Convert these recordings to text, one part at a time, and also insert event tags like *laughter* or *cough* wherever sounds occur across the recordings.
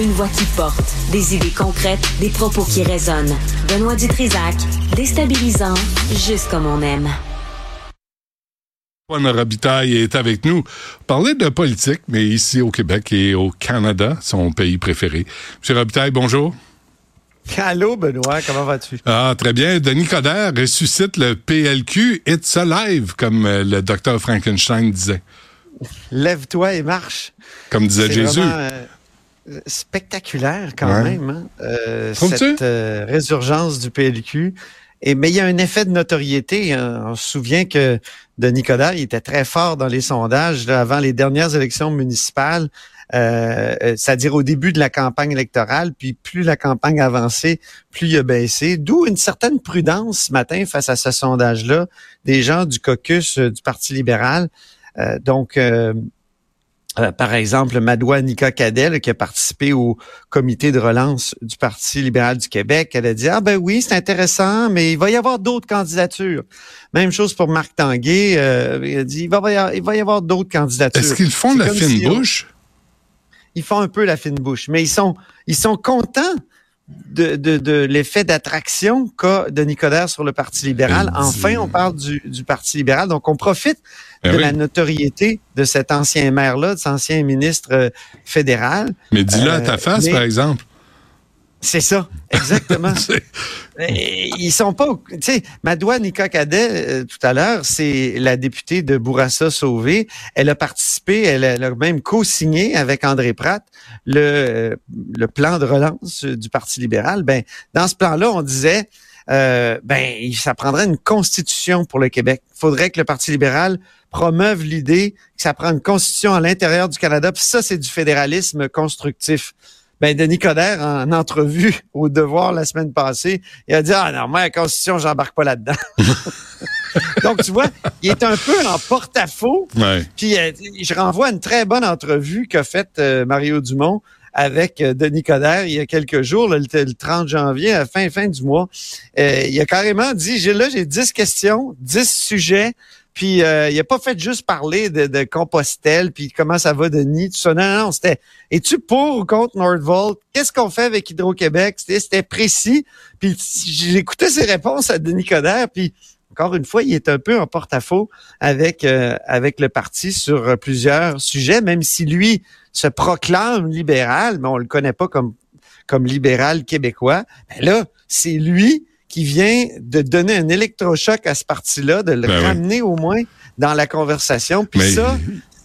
Une voix qui porte, des idées concrètes, des propos qui résonnent. Benoît Dutrisac, déstabilisant, juste comme on aime. Paul Robitaille est avec nous. Parler de politique, mais ici au Québec et au Canada, son pays préféré. Monsieur Robitaille, bonjour. Allô, Benoît, comment vas-tu? Ah, très bien. Denis Coderre ressuscite le PLQ. It's alive, comme euh, le docteur Frankenstein disait. Lève-toi et marche. Comme disait Jésus. Vraiment, euh, spectaculaire quand même, hein, euh, cette euh, résurgence du PLQ. Et, mais il y a un effet de notoriété. Hein. On se souvient que Denis Coderre il était très fort dans les sondages avant les dernières élections municipales. Euh, c'est-à-dire au début de la campagne électorale, puis plus la campagne avançait, plus il a baissé. D'où une certaine prudence ce matin face à ce sondage-là des gens du caucus du Parti libéral. donc, par exemple, Madoua Nika Cadel, qui a participé au comité de relance du Parti libéral du Québec, elle a dit, ah ben oui, c'est intéressant, mais il va y avoir d'autres candidatures. Même chose pour Marc Tanguay, il a dit, il va y avoir, il va y avoir d'autres candidatures. Est-ce qu'ils font la fine bouche? ils font un peu la fine bouche, mais ils sont, ils sont contents de, de, de l'effet d'attraction qu'a de Nicodère sur le Parti libéral. Enfin, on parle du, du Parti libéral. Donc, on profite ben de la notoriété de cet ancien maire-là, de cet ancien ministre euh, fédéral. Mais dis-le à ta euh, face, par exemple. C'est ça, exactement. *laughs* Ils sont pas, tu sais, Madoua Nika Cadet, euh, tout à l'heure, c'est la députée de Bourassa Sauvé. Elle a participé, elle a, même co-signé avec André Pratt le, euh, le plan de relance du Parti libéral. Ben, dans ce plan-là, on disait, euh, ben, ça prendrait une constitution pour le Québec. Il faudrait que le Parti libéral promeuve l'idée que ça prend une constitution à l'intérieur du Canada. Puis ça, c'est du fédéralisme constructif ben Denis Coderre, en entrevue *laughs* au Devoir la semaine passée, il a dit ah non moi la Constitution j'embarque pas là-dedans. *laughs* Donc tu vois, il est un peu en porte-à-faux. Puis euh, je renvoie à une très bonne entrevue qu'a faite euh, Mario Dumont avec euh, Denis Coderre il y a quelques jours, le, 30 janvier, à fin fin du mois. il a carrément dit j'ai là j'ai 10 questions, 10 sujets puis euh, il a pas fait juste parler de, de Compostelle, puis comment ça va, Denis, tout ça. Non, non, c'était es-tu pour ou contre Nordvolt? Qu'est-ce qu'on fait avec Hydro-Québec? C'était précis. Puis j'écoutais ses réponses à Denis Coderre, puis encore une fois, il est un peu en porte-à-faux avec euh, avec le parti sur plusieurs sujets, même si lui se proclame libéral, mais on le connaît pas comme comme libéral québécois. Ben là, c'est lui qui vient de donner un électrochoc à ce parti-là, de le ben ramener au moins dans la conversation. Puis ça,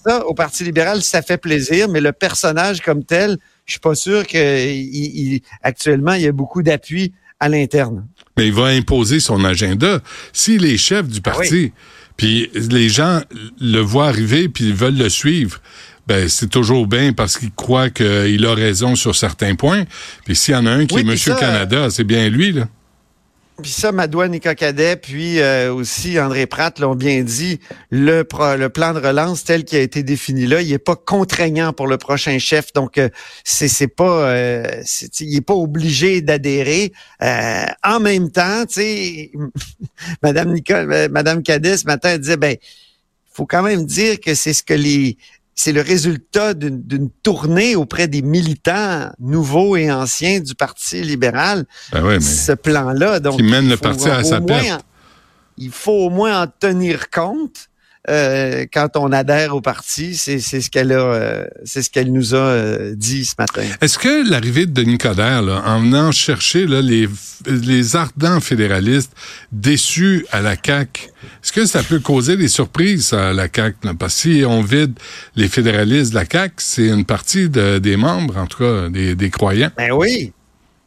ça, au Parti libéral, ça fait plaisir, mais le personnage comme tel, je suis pas sûr que actuellement, il y a beaucoup d'appui à l'interne. Mais il va imposer son agenda. S'il est chef du ah parti, puis les gens le voient arriver puis ils veulent le suivre, ben c'est toujours bien parce qu'il croit qu'il a raison sur certains points. Puis s'il y en a un qui est Monsieur Canada, c'est bien lui là. Puis ça, Madoua Cadet, puis euh, aussi André Pratt l'ont bien dit, le, le plan de relance tel qu'il a été défini là, il est pas contraignant pour le prochain chef, donc euh, c'est pas, euh, il est pas obligé d'adhérer. en même temps, tu sais, *laughs* Madame Nicole, Madame Cadet ce matin elle disait, ben, faut quand même dire que c'est ce que les c'est le résultat d'une tournée auprès des militants nouveaux et anciens du Parti libéral. Ben ce plan-là. Donc, qui mène le parti à sa perte. il faut au moins en tenir compte. Euh, quand on adhère au parti, c'est ce qu'elle a, euh, c'est ce qu'elle nous a euh, dit ce matin. Est-ce que l'arrivée de Denis Coderre, là, en venant chercher là, les, les ardents fédéralistes déçus à la CAC, est-ce que ça peut causer des surprises à la CAC Parce que si on vide les fédéralistes de la CAC, c'est une partie de, des membres, en tout cas des, des croyants. Ben oui.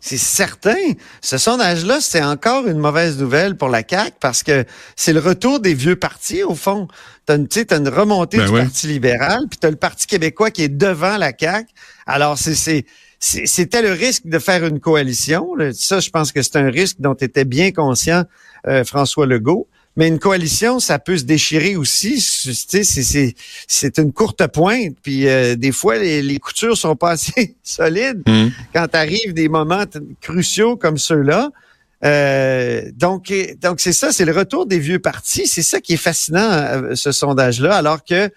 C'est certain. Ce sondage-là, c'est encore une mauvaise nouvelle pour la CAQ parce que c'est le retour des vieux partis, au fond. Tu as, as, une remontée ben du Parti libéral, puis tu as le Parti québécois qui est devant la CAQ. Alors, c'est c'était le risque de faire une coalition. Ça, je pense que c'est un risque dont était bien conscient euh, François Legault. Mais une coalition, ça peut se déchirer aussi. C'est une courte pointe. Puis euh, des fois, les, les, coutures sont pas *laughs* assez solides mmh. quand arrivent des moments cruciaux comme ceux-là. Euh, donc, donc c'est ça, c'est le retour des vieux partis. C'est ça qui est fascinant, euh, ce sondage-là, alors que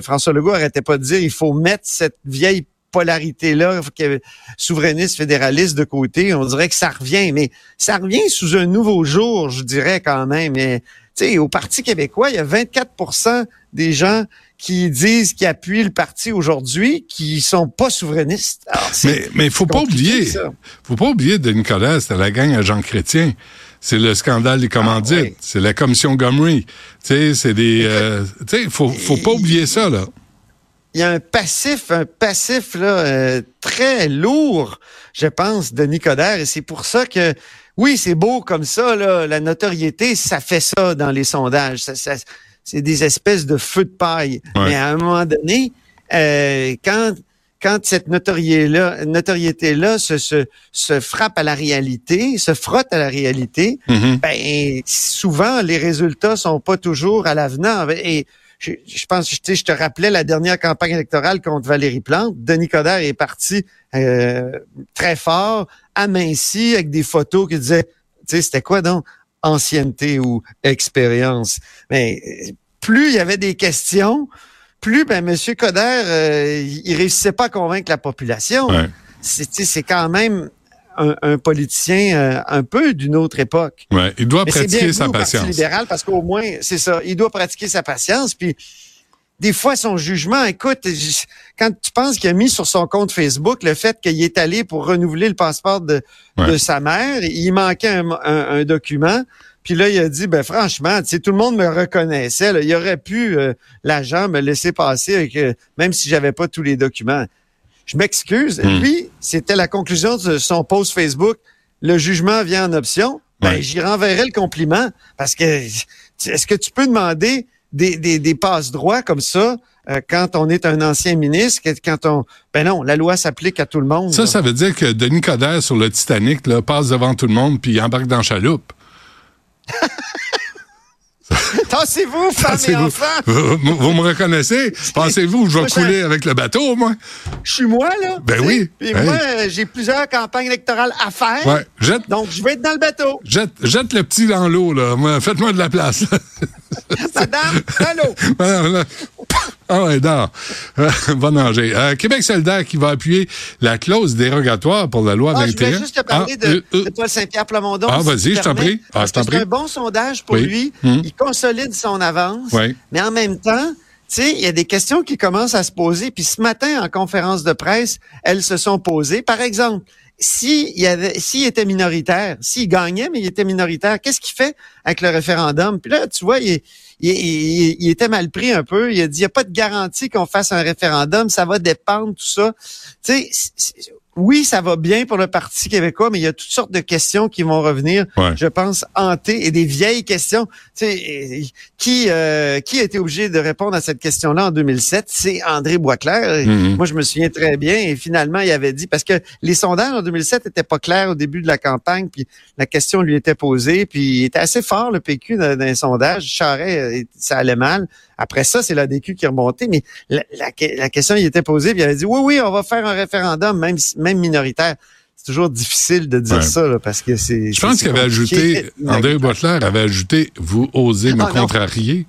François Legault arrêtait pas de dire il faut mettre cette vieille polarité-là, souverainiste, fédéraliste de côté. On dirait que ça revient, mais ça revient sous un nouveau jour, je dirais quand même. Mais tu sais, au Parti québécois, il y a 24% des gens qui disent qu'ils appuient le parti aujourd'hui, qui sont pas souverainistes. mais mais faut pas oublier, faut pas oublier de Nicolas, c'était la gang à Jean Chrétien. C'est le scandale des commandites, ah, c'est la commission Gomery. Tu sais, c'est des, euh, tu sais, faut faut pas oublier ça là. Il y a un passif, un passif là euh, très lourd, je pense, de Nicodère, et c'est pour ça que oui, c'est beau comme ça là, la notoriété, ça fait ça dans les sondages. Ça, ça, c'est des espèces de feux de paille. Mais à un moment donné, euh, quand quand cette notoriété-là notoriété -là se, se, se, frappe à la réalité, se frotte à la réalité, mm-hmm. ben, souvent, les résultats sont pas toujours à l'avenant. Et je, je pense, je, je te rappelais la dernière campagne électorale contre Valérie Plante. Denis Coderre est parti euh, très fort, aminci, avec des photos qui disaient, tu sais, c'était quoi donc? ancienneté ou expérience. Mais plus il y avait des questions, plus ben Monsieur Coder, euh, il réussissait pas à convaincre la population. C'est quand même un, politicien euh, un peu d'une autre époque. Ouais, il doit pratiquer sa patience. libéral parce qu'au moins c'est ça, il doit pratiquer sa patience puis des fois, son jugement, écoute, quand tu penses qu'il a mis sur son compte Facebook le fait qu'il est allé pour renouveler le passeport de, de sa mère, il manquait un, un, document. Puis là, il a dit, ben franchement, tout le monde me reconnaissait. Là, il aurait pu, euh, l'agent, me laisser passer, avec, euh, même si j'avais pas tous les documents. Je m'excuse. Hmm. Puis, c'était la conclusion de son post Facebook. Le jugement vient en option. Ben, j'y renverrai le compliment parce que est-ce que tu peux demander des, des, des passe-droits comme ça euh, quand on est un ancien ministre, quand on... Ben non, la loi s'applique à tout le monde. Ça, ça veut dire que Denis Coderre sur le Titanic là, passe devant tout le monde puis embarque dans chaloupe. *laughs* Tassez-vous, femmes et enfants! Vous, vous, me reconnaissez? Pensez-vous que je vais couler avec le bateau, moi? Je suis moi, là. Ben oui. Puis moi, j'ai plusieurs campagnes électorales à faire. Ouais. Jette, donc, je vais être dans le bateau. Jette, jette le petit dans l'eau, là. Faites-moi de la place. *laughs* Madame, dans l'eau. *laughs* Ah ouais, non. *laughs* va nager. Euh, Québec solidaire qui va appuyer la clause dérogatoire pour la loi ah, 21. Je voulais juste te parler ah, de, euh, de, Paul Saint-Pierre Plamondon. Ah, vas-y, je t'en prie. Ah, c'est un bon sondage pour lui. Hum. Il consolide son avance. Oui. Mais en même temps, tu sais, il y a des questions qui commencent à se poser. Puis ce matin, en conférence de presse, elles se sont posées. Par exemple, s'il y avait, s'il était minoritaire, s'il gagnait, mais il était minoritaire, qu'est-ce qu'il fait avec le référendum? Puis là, tu vois, il, était mal pris un peu. Il a dit, il n'y a pas de garantie qu'on fasse un référendum, ça va dépendre, tout ça. Tu sais, oui, ça va bien pour le Parti québécois, mais il y a toutes sortes de questions qui vont revenir, je pense, hanter et des vieilles questions. Tu sais, qui euh, qui a été obligé de répondre à cette question-là en 2007 C'est André Boisclair. Mm-hmm. Moi, je me souviens très bien. Et finalement, il avait dit parce que les sondages en 2007 étaient pas clairs au début de la campagne, puis la question lui était posée, puis il était assez fort le PQ dans, dans les sondages. Charret, euh, ça allait mal. Après ça, c'est la DQ qui est remontée, mais la, la, question il était posée, puis il avait dit oui, oui, on va faire un référendum, même, même minoritaire. C'est toujours difficile de dire ça, parce que c'est. Je pense qu'il avait ajouté, André Butler avait ajouté, vous osez me ah, contrarier.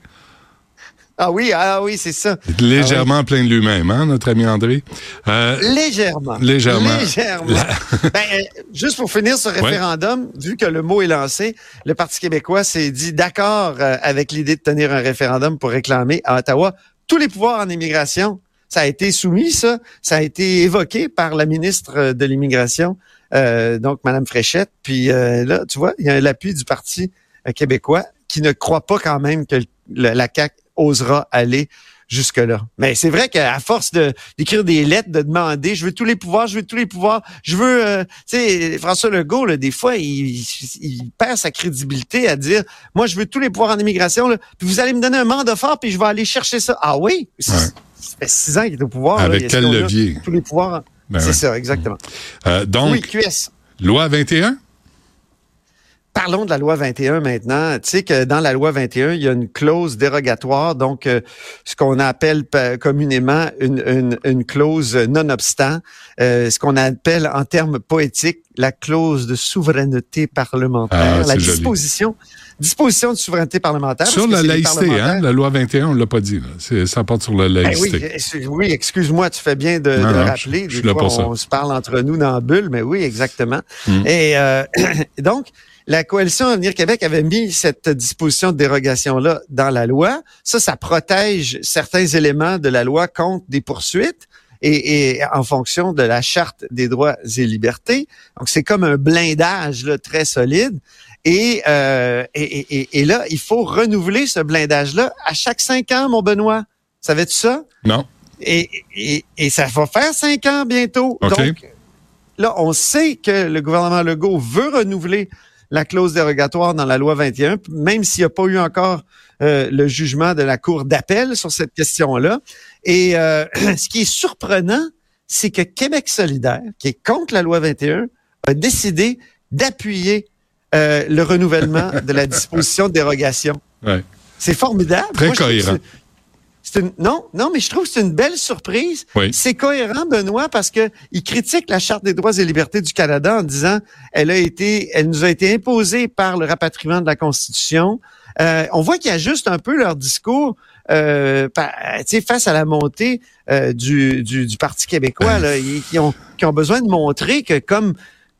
Ah oui, ah oui, c'est ça. Légèrement ah plein de lui-même, hein, notre ami André. Euh, légèrement. Légèrement. Légèrement. *laughs* ben, euh, juste pour finir ce référendum, vu que le mot est lancé, le Parti québécois s'est dit d'accord euh, avec l'idée de tenir un référendum pour réclamer à Ottawa tous les pouvoirs en immigration. Ça a été soumis, ça. Ça a été évoqué par la ministre de l'Immigration, donc Madame Fréchette. Puis là, tu vois, il y a l'appui du Parti québécois qui ne croit pas quand même que la CAQ osera aller jusque-là. Mais c'est vrai qu'à force d'écrire des lettres, de demander, je veux tous les pouvoirs, je veux tous les pouvoirs, je veux, euh, tu sais, François Legault, là, des fois, il, il, perd sa crédibilité à dire, moi, je veux tous les pouvoirs en immigration, là, puis vous allez me donner un mandat fort, puis je vais aller chercher ça. Ah oui? Ça fait six ans qu'il est au pouvoir. Avec quel levier? Tous les pouvoirs. Ben c'est ça, exactement. Euh, donc, oui, QS. Loi 21? Parlons de la loi 21 maintenant. Tu sais que dans la loi 21, il y a une clause dérogatoire, donc euh, ce qu'on appelle communément une, une, clause non-obstant, euh, ce qu'on appelle en termes poétiques la clause de souveraineté parlementaire, ah, la disposition disposition de souveraineté parlementaire. Sur la laïcité, hein, la loi 21, on l'a pas dit. Là. Ça porte sur la ben laïcité. oui, excuse-moi, tu fais bien de, rappeler. Des fois, on se parle entre nous dans la bulle, mais oui, exactement. Hmm. Et euh, *clears throat* donc, la coalition Avenir Québec avait mis cette disposition de dérogation-là dans la loi. Ça, ça protège certains éléments de la loi contre des poursuites. Et, en fonction de la charte des droits et libertés. Donc, c'est comme un blindage là, très solide. Euh, et, et, et, là, il faut renouveler ce blindage-là à chaque cinq ans, mon Benoît. Savais-tu ça? Non. Et, et, ça va faire cinq ans bientôt. Donc, là, on sait que le gouvernement Legault veut renouveler la clause dérogatoire dans la loi 21, même s'il n'y a pas eu encore euh, le jugement de la Cour d'appel sur cette question-là. Et euh, *clears throat* ce qui est surprenant, c'est que Québec solidaire, qui est contre la loi 21, a décidé d'appuyer euh, le renouvellement de la disposition de dérogation. Ouais. C'est formidable. Très cohérent. Non, non, mais je trouve que c'est une belle surprise. Oui. C'est cohérent, Benoît, parce que il critique la Charte des droits et libertés du Canada en disant elle a été, elle nous a été imposée par le rapatriement de la Constitution. Euh, on voit qu'ils ajustent un peu leur discours euh, face à la montée euh, du, du, du, Parti québécois, là, qui, ont, qui ont besoin de montrer que comme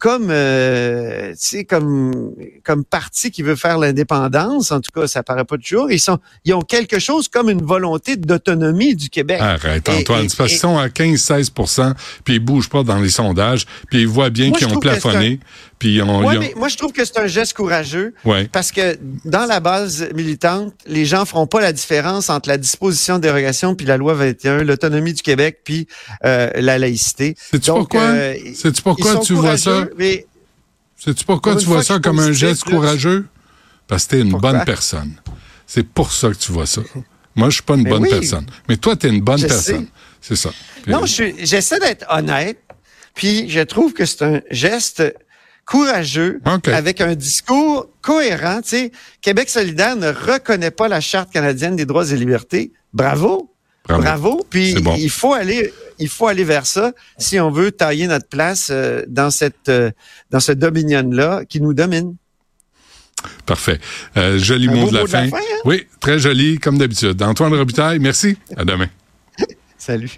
comme euh, comme comme parti qui veut faire l'indépendance, en tout cas, ça paraît pas toujours. Ils sont, ils ont quelque chose comme une volonté d'autonomie du Québec. Arrête, Antoine, parce qu'ils sont à 15-16 puis ils bougent pas dans les sondages, puis ils voient bien qu'ils ont plafonné. Puis on, mais moi, je trouve que c'est un geste courageux. Ouais. Parce que dans la base militante, les gens feront pas la différence entre la disposition de dérogation puis la loi 21, l'autonomie du Québec puis euh, la laïcité. C'est-tu pourquoi, euh, -tu pourquoi tu vois ça? Mais Sais-tu pourquoi tu vois ça comme un geste courageux? Parce que tu es une bonne personne. C'est pour ça que tu vois ça. Moi, je suis pas une bonne personne. Mais toi, tu es une bonne personne. C'est ça. non, j'essaie d'être honnête. Puis je trouve que c'est un geste courageux, avec un discours cohérent. Tu sais, Québec solidaire ne reconnaît pas la Charte canadienne des droits et libertés. Bravo. Bravo. Puis il faut aller, il faut aller vers ça si on veut tailler notre place euh, dans cette, euh, dans ce dominion là qui nous domine. Parfait. Euh, joli mot, de la, fin. Hein? Oui, très joli comme d'habitude. Antoine Robitaille, merci. À demain. *laughs* Salut.